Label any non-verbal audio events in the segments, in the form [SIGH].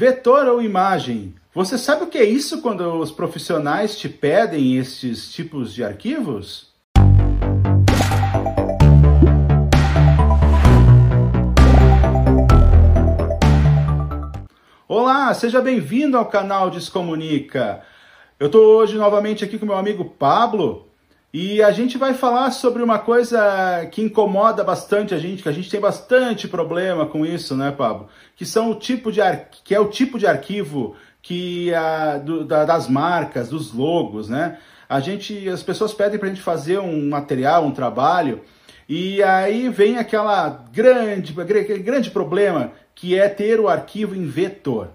Vetor ou imagem? Você sabe o que é isso quando os profissionais te pedem estes tipos de arquivos? Olá, seja bem-vindo ao canal Descomunica. Eu estou hoje novamente aqui com meu amigo Pablo e a gente vai falar sobre uma coisa que incomoda bastante a gente, que a gente tem bastante problema com isso, né, Pablo? Que são o tipo de ar... que é o tipo de arquivo que a, do, da, das marcas, dos logos, né? A gente, as pessoas pedem para a gente fazer um material, um trabalho, e aí vem aquela grande, aquele grande problema que é ter o arquivo em vetor.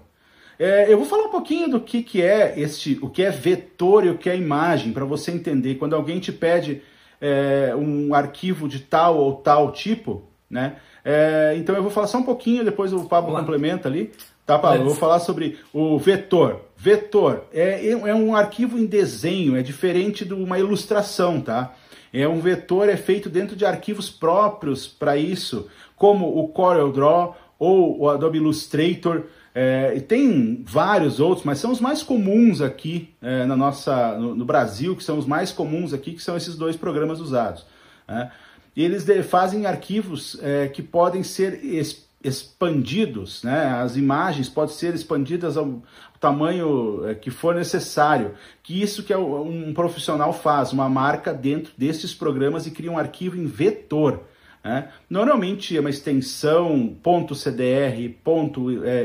É, eu vou falar um pouquinho do que, que é este, o que é vetor e o que é imagem, para você entender. Quando alguém te pede é, um arquivo de tal ou tal tipo, né? É, então eu vou falar só um pouquinho, depois o Pablo complementa ali. Tá, Pablo? Eu vou falar sobre o vetor. Vetor é, é um arquivo em desenho, é diferente de uma ilustração, tá? É um vetor é feito dentro de arquivos próprios para isso, como o CorelDRAW ou o Adobe Illustrator. É, e tem vários outros, mas são os mais comuns aqui é, na nossa, no, no, Brasil, que são os mais comuns aqui, que são esses dois programas usados. Né? E eles de, fazem arquivos é, que podem ser es, expandidos, né? as imagens podem ser expandidas ao, tamanho é, que for necessário. Que isso que é um profissional faz, uma marca dentro desses programas e cria um arquivo em vetor. Né? Normalmente é uma extensão .cdr,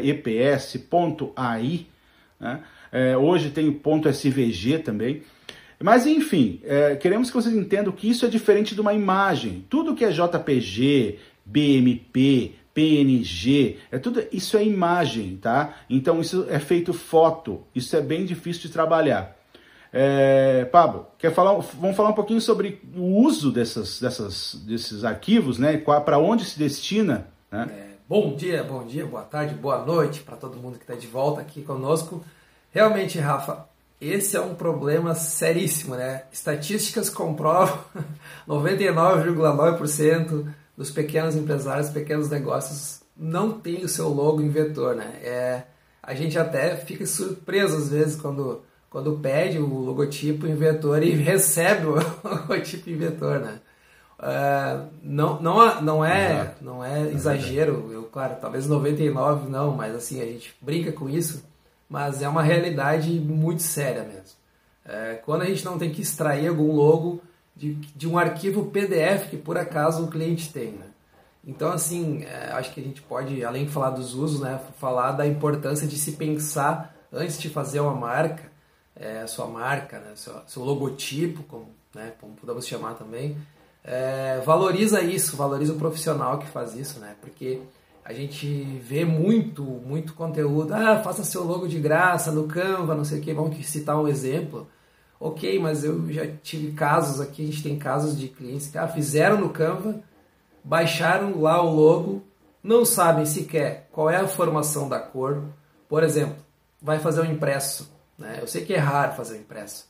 .eps, .ai. Né? É, hoje tem o .svg também. Mas enfim, é, queremos que vocês entendam que isso é diferente de uma imagem. Tudo que é JPG, BMP, PNG, é tudo isso é imagem, tá? Então isso é feito foto. Isso é bem difícil de trabalhar. É, Pablo, quer falar, vamos falar um pouquinho sobre o uso dessas, dessas, desses arquivos, né? Para onde se destina? Né? É, bom dia, bom dia, boa tarde, boa noite para todo mundo que está de volta aqui conosco. Realmente, Rafa, esse é um problema seríssimo, né? Estatísticas comprovam [LAUGHS] 99,9% dos pequenos empresários, pequenos negócios não tem o seu logo em vetor, né? É, a gente até fica surpreso às vezes quando quando pede o logotipo em vetor e recebe o logotipo em vetor, né? Uh, não, não, não é, não é exagero, eu, claro, talvez 99 não, mas assim, a gente brinca com isso, mas é uma realidade muito séria mesmo. Uh, quando a gente não tem que extrair algum logo de, de um arquivo PDF que por acaso o cliente tem, né? Então, assim, acho que a gente pode, além de falar dos usos, né, falar da importância de se pensar antes de fazer uma marca, é, sua marca, né, seu, seu, logotipo, como, né, como podemos chamar também, é, valoriza isso, valoriza o profissional que faz isso, né? Porque a gente vê muito, muito conteúdo, ah, faça seu logo de graça no Canva, não sei o que, vamos citar um exemplo. Ok, mas eu já tive casos aqui, a gente tem casos de clientes que ah, fizeram no Canva, baixaram lá o logo, não sabem sequer qual é a formação da cor. Por exemplo, vai fazer um impresso né? Eu sei que é raro fazer um impresso,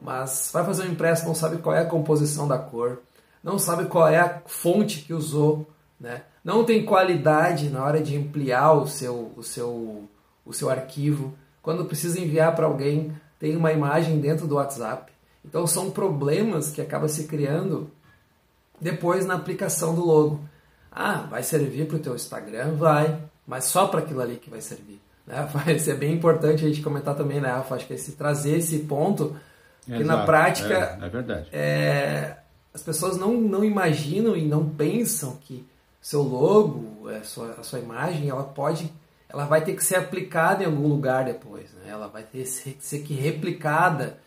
mas vai fazer um impresso, não sabe qual é a composição da cor, não sabe qual é a fonte que usou, né? não tem qualidade na hora de ampliar o seu, o seu, o seu arquivo. Quando precisa enviar para alguém, tem uma imagem dentro do WhatsApp. Então são problemas que acabam se criando depois na aplicação do logo. Ah, vai servir para o teu Instagram? Vai, mas só para aquilo ali que vai servir. Né? [LAUGHS] Vai ser bem importante a gente comentar também, né, Rafa? Acho que esse, trazer esse ponto, que Exato. na prática é, é verdade. É, as pessoas não, não imaginam e não pensam que seu logo, a sua, a sua imagem, ela pode, ela vai ter que ser aplicada em algum lugar depois, né? Ela vai ter que ser, ser que replicada.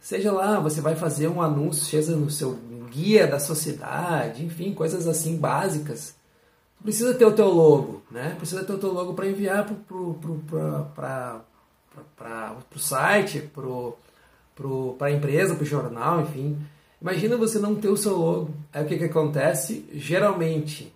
Seja lá, você vai fazer um anúncio, seja no seu guia da sociedade, enfim, coisas assim básicas precisa ter o teu logo, né? Precisa ter o teu logo para enviar para o site, para a empresa, para o jornal, enfim. Imagina você não ter o seu logo. Aí o que, que acontece? Geralmente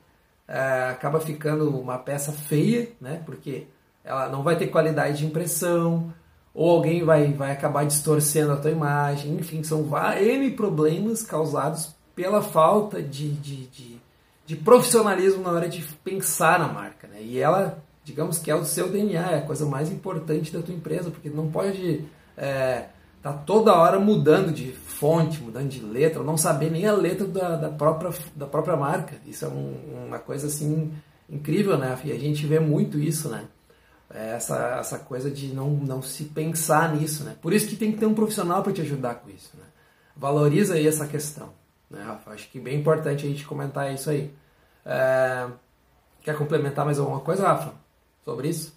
é, acaba ficando uma peça feia, né? Porque ela não vai ter qualidade de impressão, ou alguém vai, vai acabar distorcendo a tua imagem. Enfim, são N problemas causados pela falta de, de, de de profissionalismo na hora de pensar na marca. Né? E ela digamos que é o seu DNA, é a coisa mais importante da tua empresa, porque não pode é, tá toda hora mudando de fonte, mudando de letra, não saber nem a letra da, da própria, da própria marca. Isso é um, uma coisa assim incrível, né? E a gente vê muito isso, né? É essa, essa coisa de não, não se pensar nisso, né? Por isso que tem que ter um profissional para te ajudar com isso, né? Valoriza aí essa questão, né, Rafa? Acho que é bem importante a gente comentar isso aí. É... Quer complementar mais alguma coisa, Rafa, sobre isso?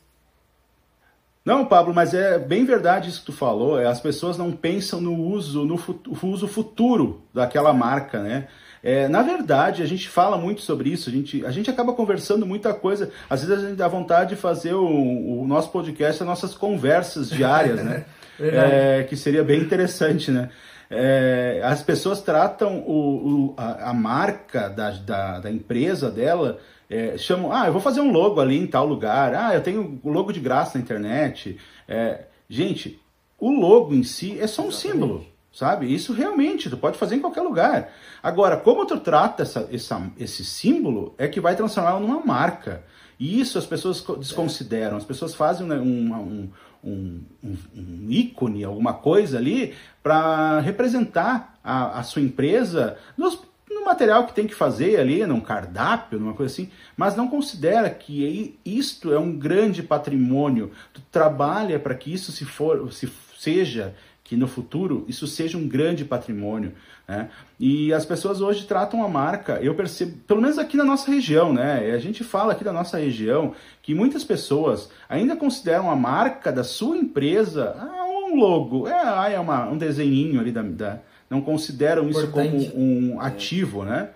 Não, Pablo, mas é bem verdade isso que tu falou. É, as pessoas não pensam no uso, no uso futuro daquela marca, né? É, na verdade, a gente fala muito sobre isso, a gente, a gente acaba conversando muita coisa. Às vezes a gente dá vontade de fazer o, o nosso podcast, as nossas conversas diárias, né? [LAUGHS] é, que seria bem interessante, né? É, as pessoas tratam o, o a, a, marca da, da, da empresa dela, é, chamam, ah, eu vou fazer um logo ali em tal lugar, ah, eu tenho o logo de graça na internet. É, gente, o logo em si é só um Exatamente. símbolo sabe? Isso realmente tu pode fazer em qualquer lugar. Agora, como tu trata essa, essa, esse símbolo é que vai transformá-lo numa marca. E isso as pessoas desconsideram. As pessoas fazem um, um, um, um ícone, alguma coisa ali, para representar a, a, sua empresa nos, no material que tem que fazer ali, num cardápio, numa coisa assim, mas não considera que isto é um grande patrimônio. Tu trabalha para que isso se for, se seja que no futuro isso seja um grande patrimônio. Né? E as pessoas hoje tratam a marca, eu percebo, pelo menos aqui na nossa região, né? A gente fala aqui da nossa região que muitas pessoas ainda consideram a marca da sua empresa ah, um logo, é, ah, é uma, um desenhinho ali da, da não consideram Importante. isso como um ativo, né?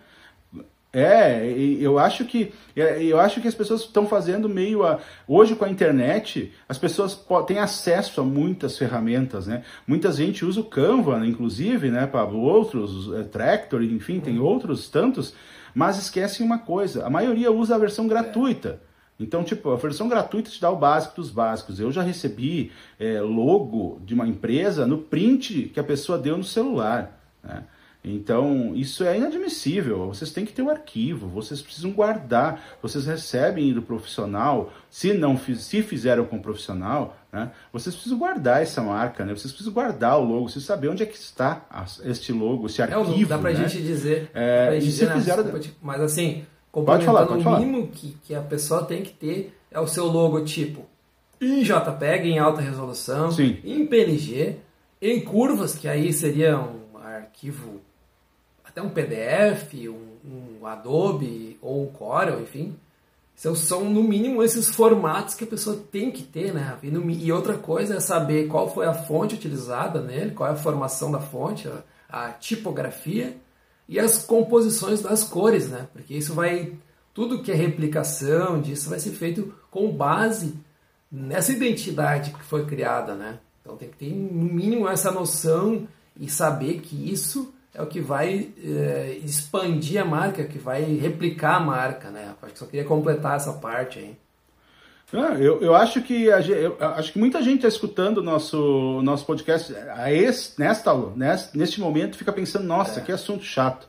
É, eu acho que é, eu acho que as pessoas estão fazendo meio a hoje com a internet, as pessoas têm acesso a muitas ferramentas, né? Muita gente usa o Canva, inclusive, né, Pablo? Outros, é, Tractor, enfim, tem uhum. outros tantos, mas esquecem uma coisa: a maioria usa a versão gratuita. Então, tipo, a versão gratuita te dá o básico dos básicos. Eu já recebi é, logo de uma empresa no print que a pessoa deu no celular. Né? Então, isso é inadmissível. Vocês têm que ter o um arquivo, vocês precisam guardar. Vocês recebem do profissional, se não se fizeram com o profissional, né, vocês precisam guardar essa marca, né? Vocês precisam guardar o logo, vocês sabem onde é que está este logo, esse arquivo. É, dá pra né? gente dizer. É, gente dizer, fizeram... Mas assim, pode falar, pode o mínimo que, que a pessoa tem que ter é o seu logotipo em JPEG, em alta resolução, Sim. em PNG, em curvas, que aí seria um arquivo até um PDF, um, um Adobe ou um Corel, enfim. São, são, no mínimo, esses formatos que a pessoa tem que ter, né? E, no, e, outra coisa é saber qual foi a fonte utilizada nele, qual é a formação da fonte, a, a tipografia e as composições das cores, né? Porque isso vai... Tudo que é replicação disso vai ser feito com base nessa identidade que foi criada, né? Então tem que ter, no mínimo, essa noção e saber que isso é o que vai é, expandir a marca, que vai replicar a marca, né? Acho que só queria completar essa parte aí. Ah, eu, eu acho que a, eu acho que muita gente está escutando o nosso, nosso podcast a esse, nesta, nesta, neste momento fica pensando, nossa, é. que assunto chato.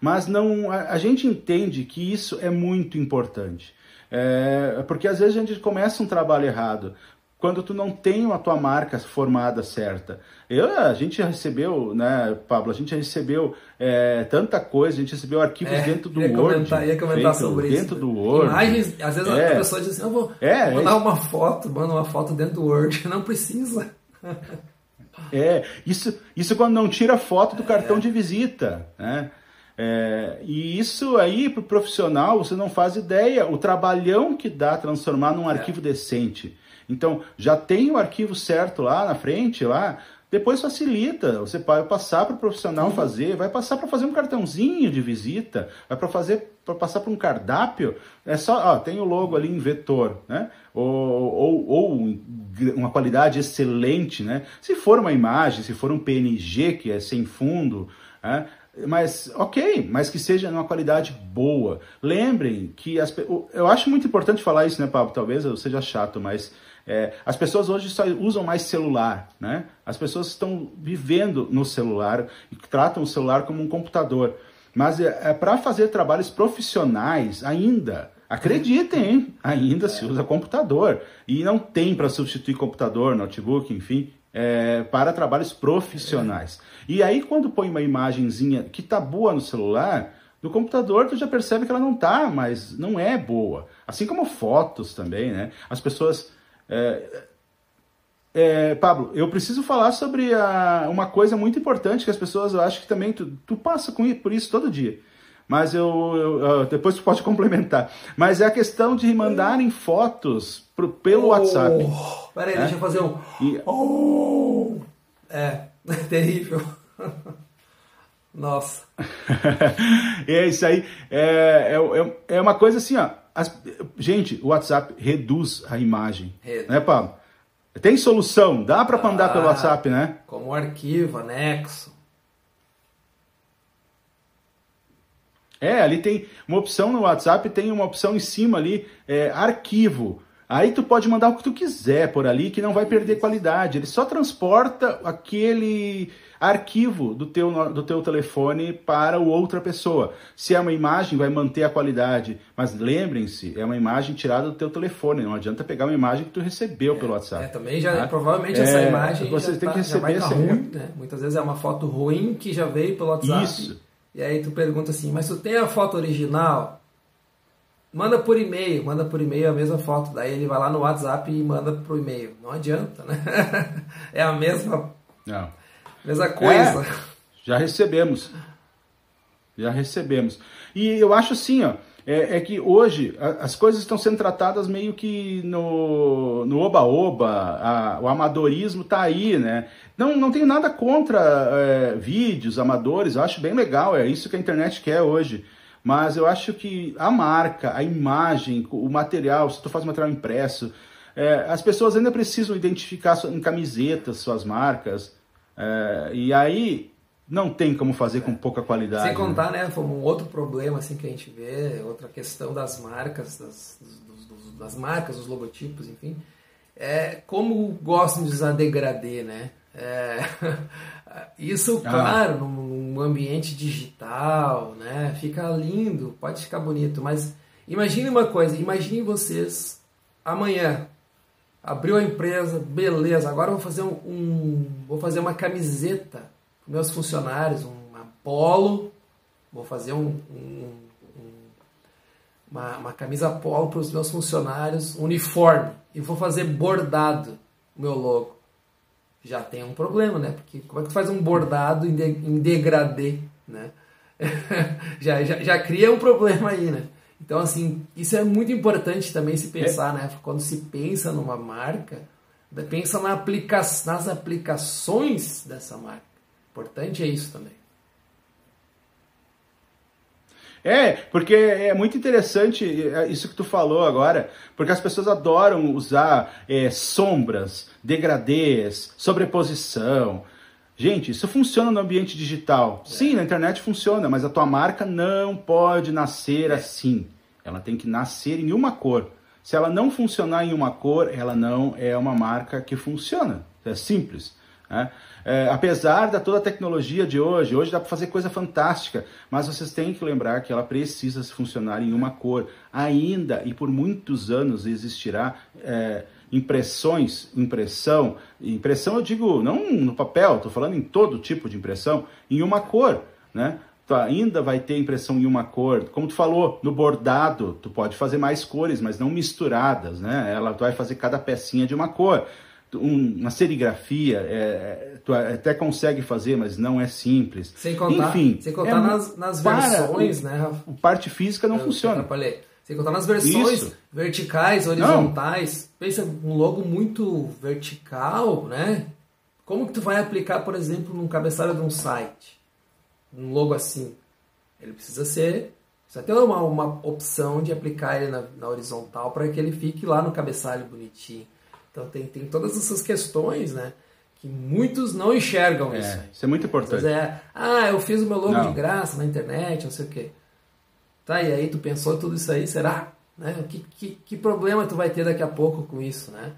Mas não, a, a, gente entende que isso é muito importante. É, porque às vezes a gente começa um trabalho errado quando tu não tem a tua marca formada certa. Eu, a gente recebeu, né, Pablo, a gente recebeu é, tanta coisa, a gente recebeu arquivos é, dentro do ia Word. Comentar, ia comentar sobre dentro isso. Dentro do Word. Imagens, às vezes é, a pessoa diz assim, eu vou é, mandar uma foto, manda uma foto dentro do Word. [LAUGHS] Não precisa. é, isso, isso quando não tira foto do cartão é. de visita, né? É, e isso aí, para o profissional, você não faz ideia o trabalhão que dá transformar num é. arquivo decente. Então, já tem o arquivo certo lá na frente, lá, depois facilita, você vai passar para o profissional uhum. fazer, vai passar para fazer um cartãozinho de visita, vai para fazer para passar para um cardápio, é só, ó, tem o logo ali em vetor, né? Ou, ou, ou, uma qualidade excelente, né? Se for uma imagem, se for um PNG que é sem fundo, né? mas ok, mas que seja numa qualidade boa. Lembrem que as, eu acho muito importante falar isso, né, Pablo? Talvez eu seja chato, mas é, as pessoas hoje só usam mais celular, né? As pessoas estão vivendo no celular e tratam o celular como um computador. Mas é, é para fazer trabalhos profissionais ainda, Acreditem, hein? ainda se usa computador. E não tem para substituir computador, notebook, enfim, é, para trabalhos profissionais. E aí, quando põe uma imagenzinha que tá boa no celular, no computador tu já percebe que ela não tá, mas não é boa. Assim como fotos também, né? As pessoas. É, é, Pablo, eu preciso falar sobre a, uma coisa muito importante que as pessoas, eu acho que também tu, tu passa com, por isso todo dia mas eu, eu, depois tu pode [LAUGHS] complementar. Mas é a questão de mandarem fotos pro, pelo oh, WhatsApp. Peraí, é? deixa eu fazer um. E... Oh, é, [LAUGHS] terrível. Nossa. [LAUGHS] é isso aí. É, é, é uma coisa assim, ó. As, gente, o WhatsApp reduz a imagem. Reduz. Né, Pablo? Tem solução, dá para mandar ah, pelo WhatsApp, né? Como arquivo, anexo. É, ali tem uma opção no WhatsApp, tem uma opção em cima ali, é, arquivo. Aí tu pode mandar o que tu quiser por ali, que não vai perder qualidade. Ele só transporta aquele arquivo do teu, do teu telefone para outra pessoa. Se é uma imagem, vai manter a qualidade. Mas lembrem-se, é uma imagem tirada do teu telefone. Não adianta pegar uma imagem que tu recebeu é, pelo WhatsApp. É, também já, tá? provavelmente essa é, imagem você tem tá, que receber tá ruim, né? Muitas vezes é uma foto ruim que já veio pelo WhatsApp. Isso. E aí tu pergunta assim, mas tu tem a foto original? Manda por e-mail, manda por e-mail a mesma foto. Daí ele vai lá no WhatsApp e manda pro e-mail. Não adianta, né? [LAUGHS] é a mesma, Não. mesma coisa. É, já recebemos. Já recebemos. E eu acho assim, ó, é, é, que hoje as coisas estão sendo tratadas meio que no, no oba-oba, o amadorismo está aí, né? Não, não tenho nada contra é, vídeos amadores, eu acho bem legal, é isso que a internet quer hoje. Mas eu acho que a marca, a imagem, o material, se tu faz material impresso, é, as pessoas ainda precisam identificar em camisetas suas marcas. É, e aí não tem como fazer com pouca qualidade. Sem contar, né, né um outro problema assim que a gente vê, outra questão das marcas, das, dos, dos, das marcas, dos logotipos, enfim, é como gostam de usar degradê, né? É, [LAUGHS] isso, ah. claro, num ambiente digital, né? Fica lindo, pode ficar bonito, mas imagine uma coisa, imagine vocês amanhã abriu a empresa, beleza, agora vou fazer um, um vou fazer uma camiseta meus funcionários um polo, vou fazer um, um, um, uma, uma camisa polo para os meus funcionários, uniforme, e vou fazer bordado o meu logo. Já tem um problema, né? Porque como é que tu faz um bordado em, de, em degradê, né? [LAUGHS] já, já, já cria um problema aí, né? Então, assim, isso é muito importante também se pensar, né? Quando se pensa numa marca, pensa na aplica nas aplicações dessa marca. Importante é isso também. É, porque é muito interessante é, isso que tu falou agora, porque as pessoas adoram usar é, sombras, degradês, sobreposição. Gente, isso funciona no ambiente digital. É. Sim, na internet funciona, mas a tua marca não pode nascer é. assim. Ela tem que nascer em uma cor. Se ela não funcionar em uma cor, ela não é uma marca que funciona. É simples. Né? É, apesar da toda a tecnologia de hoje, hoje dá para fazer coisa fantástica, mas vocês têm que lembrar que ela precisa funcionar em uma cor. Ainda e por muitos anos existirá é, impressões, impressão, impressão eu digo não no papel, estou falando em todo tipo de impressão, em uma cor, né? Tu ainda vai ter impressão em uma cor, como tu falou, no bordado, tu pode fazer mais cores, mas não misturadas, né? Ela tu vai fazer cada pecinha de uma cor uma serigrafia, é, é, tu até consegue fazer, mas não é simples. Sem contar, Enfim, sem contar é, nas, nas versões, né, Rafa? Parte física não Eu funciona. Sem contar nas versões Isso. verticais, horizontais. Não. Pensa um logo muito vertical, né? Como que tu vai aplicar, por exemplo, num cabeçalho de um site? Um logo assim. Ele precisa ser precisa ter uma, uma opção de aplicar ele na, na horizontal para que ele fique lá no cabeçalho bonitinho. Então tem, tem todas essas questões, né? Que muitos não enxergam é, isso. Isso é muito importante. É, ah, eu fiz o meu logo não. de graça na internet, não sei o quê. Tá, e aí tu pensou tudo isso aí, será? Né? Que, que, que problema tu vai ter daqui a pouco com isso, né?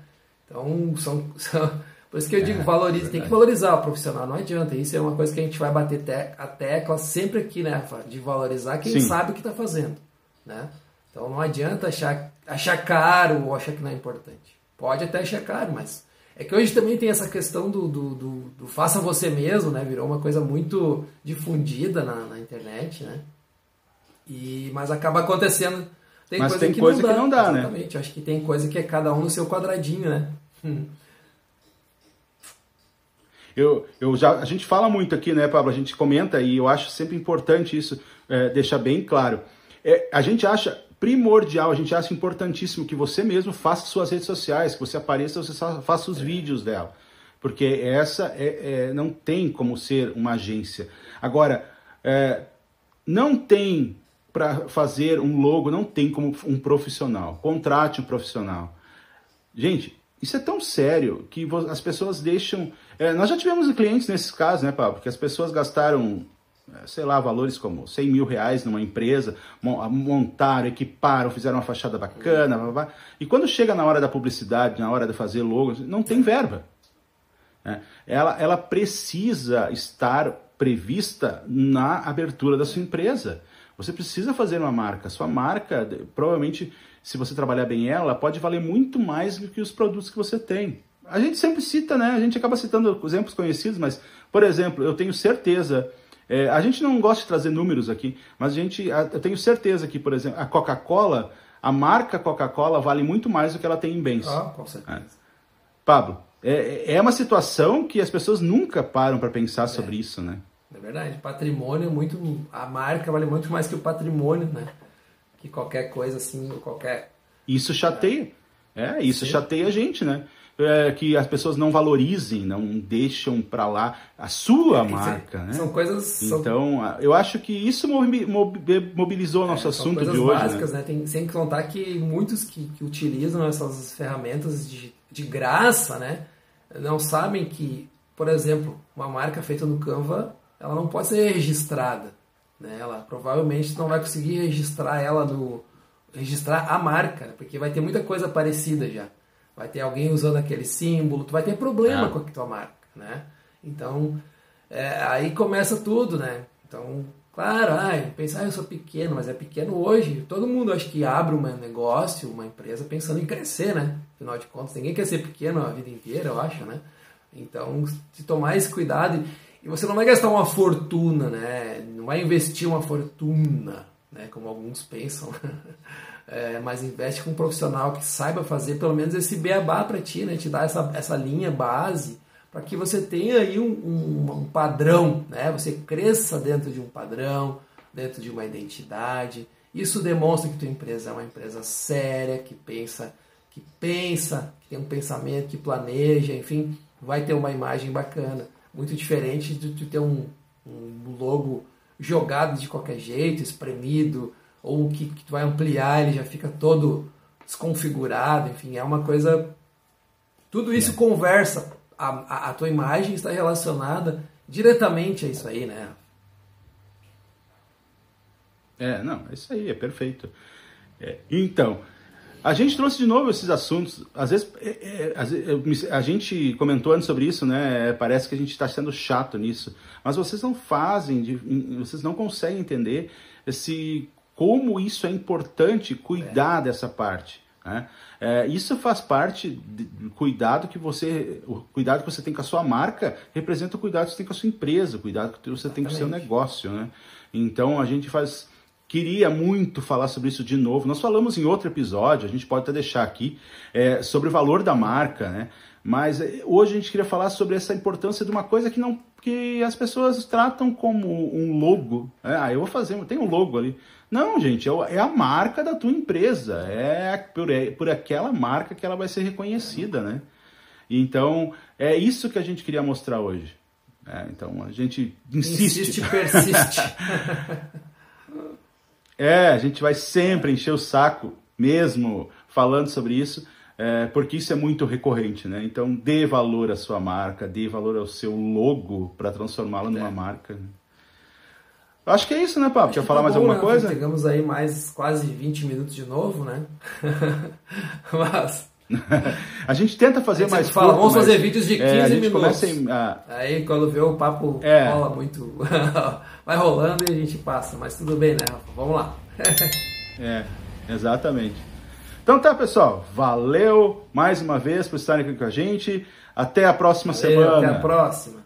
Então, são, [LAUGHS] são por isso que eu digo, é, valorize, é tem que valorizar o profissional, não adianta. Isso é uma coisa que a gente vai bater te, a tecla sempre aqui, né, de valorizar quem Sim. sabe o que está fazendo, né? Então não adianta achar, achar caro ou achar que não é importante. Pode até achar caro, mas é que hoje também tem essa questão do, do, do, do faça você mesmo, né? Virou uma coisa muito difundida na, na internet, né? E, mas acaba acontecendo. Tem mas coisa, tem que, coisa não que não dá, né? Exatamente. Eu acho que tem coisa que é cada um no seu quadradinho, né? Hum. [LAUGHS] Eu, eu já, a gente fala muito aqui, né, Pablo? A gente comenta e eu acho sempre importante isso, é, deixar bem claro. É, a gente acha primordial, a gente acha importantíssimo que você mesmo faça suas redes sociais, que você apareça, você faça os vídeos dela. Porque essa é, é não tem como ser uma agência. Agora, é, não tem para fazer um logo, não tem como um profissional. Contrate um profissional. Gente, isso é tão sério que as pessoas deixam. É, nós já tivemos clientes nesses casos, né, Pablo? Que as pessoas gastaram, é, sei lá, valores como 100 mil reais numa empresa, montaram, equiparam, fizeram uma fachada bacana, blá, blá, blá, e quando chega na hora da publicidade, na hora de fazer logo, não tem verba. É, ela, ela precisa estar prevista na abertura da sua empresa. Você precisa fazer uma marca. Sua marca, provavelmente, se você trabalhar bem ela, pode valer muito mais do que os produtos que você tem. A gente sempre cita, né? A gente acaba citando exemplos conhecidos, mas, por exemplo, eu tenho certeza. É, a gente não gosta de trazer números aqui, mas a gente, eu tenho certeza que, por exemplo, a Coca-Cola, a marca Coca-Cola vale muito mais do que ela tem em bens. Ah, com certeza. É. Pablo, é, é uma situação que as pessoas nunca param para pensar sobre isso, né? É verdade. Patrimônio é muito. A marca vale muito mais que o patrimônio, né? Que qualquer coisa assim, qualquer. Isso chateia. É, isso Sim. chateia a gente, né? É, que as pessoas não valorizem, não deixam para lá a sua é, marca, são, né? São coisas. Então, são... eu acho que isso mobilizou o nosso é, assunto de hoje. Né? básicas, né? né? Tem, sem contar que muitos que, que utilizam essas ferramentas de, de graça, né? Não sabem que, por exemplo, uma marca feita no Canva ela não pode ser registrada. Né? Ela provavelmente não vai conseguir registrar ela no registrar a marca, né? porque vai ter muita coisa parecida já. Vai ter alguém usando aquele símbolo, tu vai ter problema é. com a tua marca, né? Então, é, aí começa tudo, né? Então, claro, ai, pensar, ah, eu sou pequeno, mas é pequeno hoje. Todo mundo acho que abre um negócio, uma empresa pensando em crescer, né? Afinal de contas, ninguém quer ser pequeno a vida inteira, eu acho, né? Então, se tomar esse cuidado e você não vai gastar uma fortuna, né? Não vai investir uma fortuna, né? Como alguns pensam. É, mas investe com um profissional que saiba fazer pelo menos esse beabá para ti, né? Te dar essa, essa linha base para que você tenha aí um, um, um, padrão, né? Você cresça dentro de um padrão, dentro de uma identidade. Isso demonstra que tua empresa é uma empresa séria, que pensa, que pensa, que tem um pensamento, que planeja, enfim, vai ter uma imagem bacana muito diferente de tu ter um, um logo jogado de qualquer jeito, espremido, ou que, que tu vai ampliar, ele já fica todo desconfigurado, enfim, é uma coisa. Tudo isso é. conversa, a, a, a, tua imagem está relacionada diretamente a isso aí, né? É, não, é isso aí, é perfeito. É, então, a gente trouxe de novo esses assuntos. Às vezes, é, é, a gente comentou antes sobre isso, né? Parece que a gente está sendo chato nisso. Mas vocês não fazem, vocês não conseguem entender esse, como isso é importante cuidar é. dessa parte. Né? É, isso faz parte do cuidado que você, o cuidado que você tem com a sua marca representa o cuidado que você tem com a sua empresa, o cuidado que você tem com o seu negócio, né? Então a gente faz Queria muito falar sobre isso de novo. Nós falamos em outro episódio, a gente pode até deixar aqui, é, sobre o valor da marca, né? Mas é, hoje a gente queria falar sobre essa importância de uma coisa que não que as pessoas tratam como um logo. É, ah, eu vou fazer, tem um logo ali. Não, gente, é, é a marca da tua empresa. É por, é por aquela marca que ela vai ser reconhecida, né? Então, é isso que a gente queria mostrar hoje. É, então, a gente insiste. Insiste e persiste. [LAUGHS] É, a gente vai sempre encher o saco, mesmo falando sobre isso, é, porque isso é muito recorrente, né? Então, dê valor à sua marca, dê valor ao seu logo para transformá-la numa é. marca. Acho que é isso, né, Pablo? Quer falar tá mais bom, alguma né? coisa? Pegamos aí mais quase 20 minutos de novo, né? [LAUGHS] Mas. [LAUGHS] a gente tenta fazer mais fala, curto, Vamos fazer vídeos de 15 é, minutos. Em, ah, Aí quando vê o papo é. rola muito. [LAUGHS] vai rolando e a gente passa. Mas tudo bem, né, Rafa? Vamos lá. [LAUGHS] é. Exatamente. Então tá, pessoal. Valeu mais uma vez por estarem aqui com a gente. Até a próxima Valeu, semana. Até a próxima.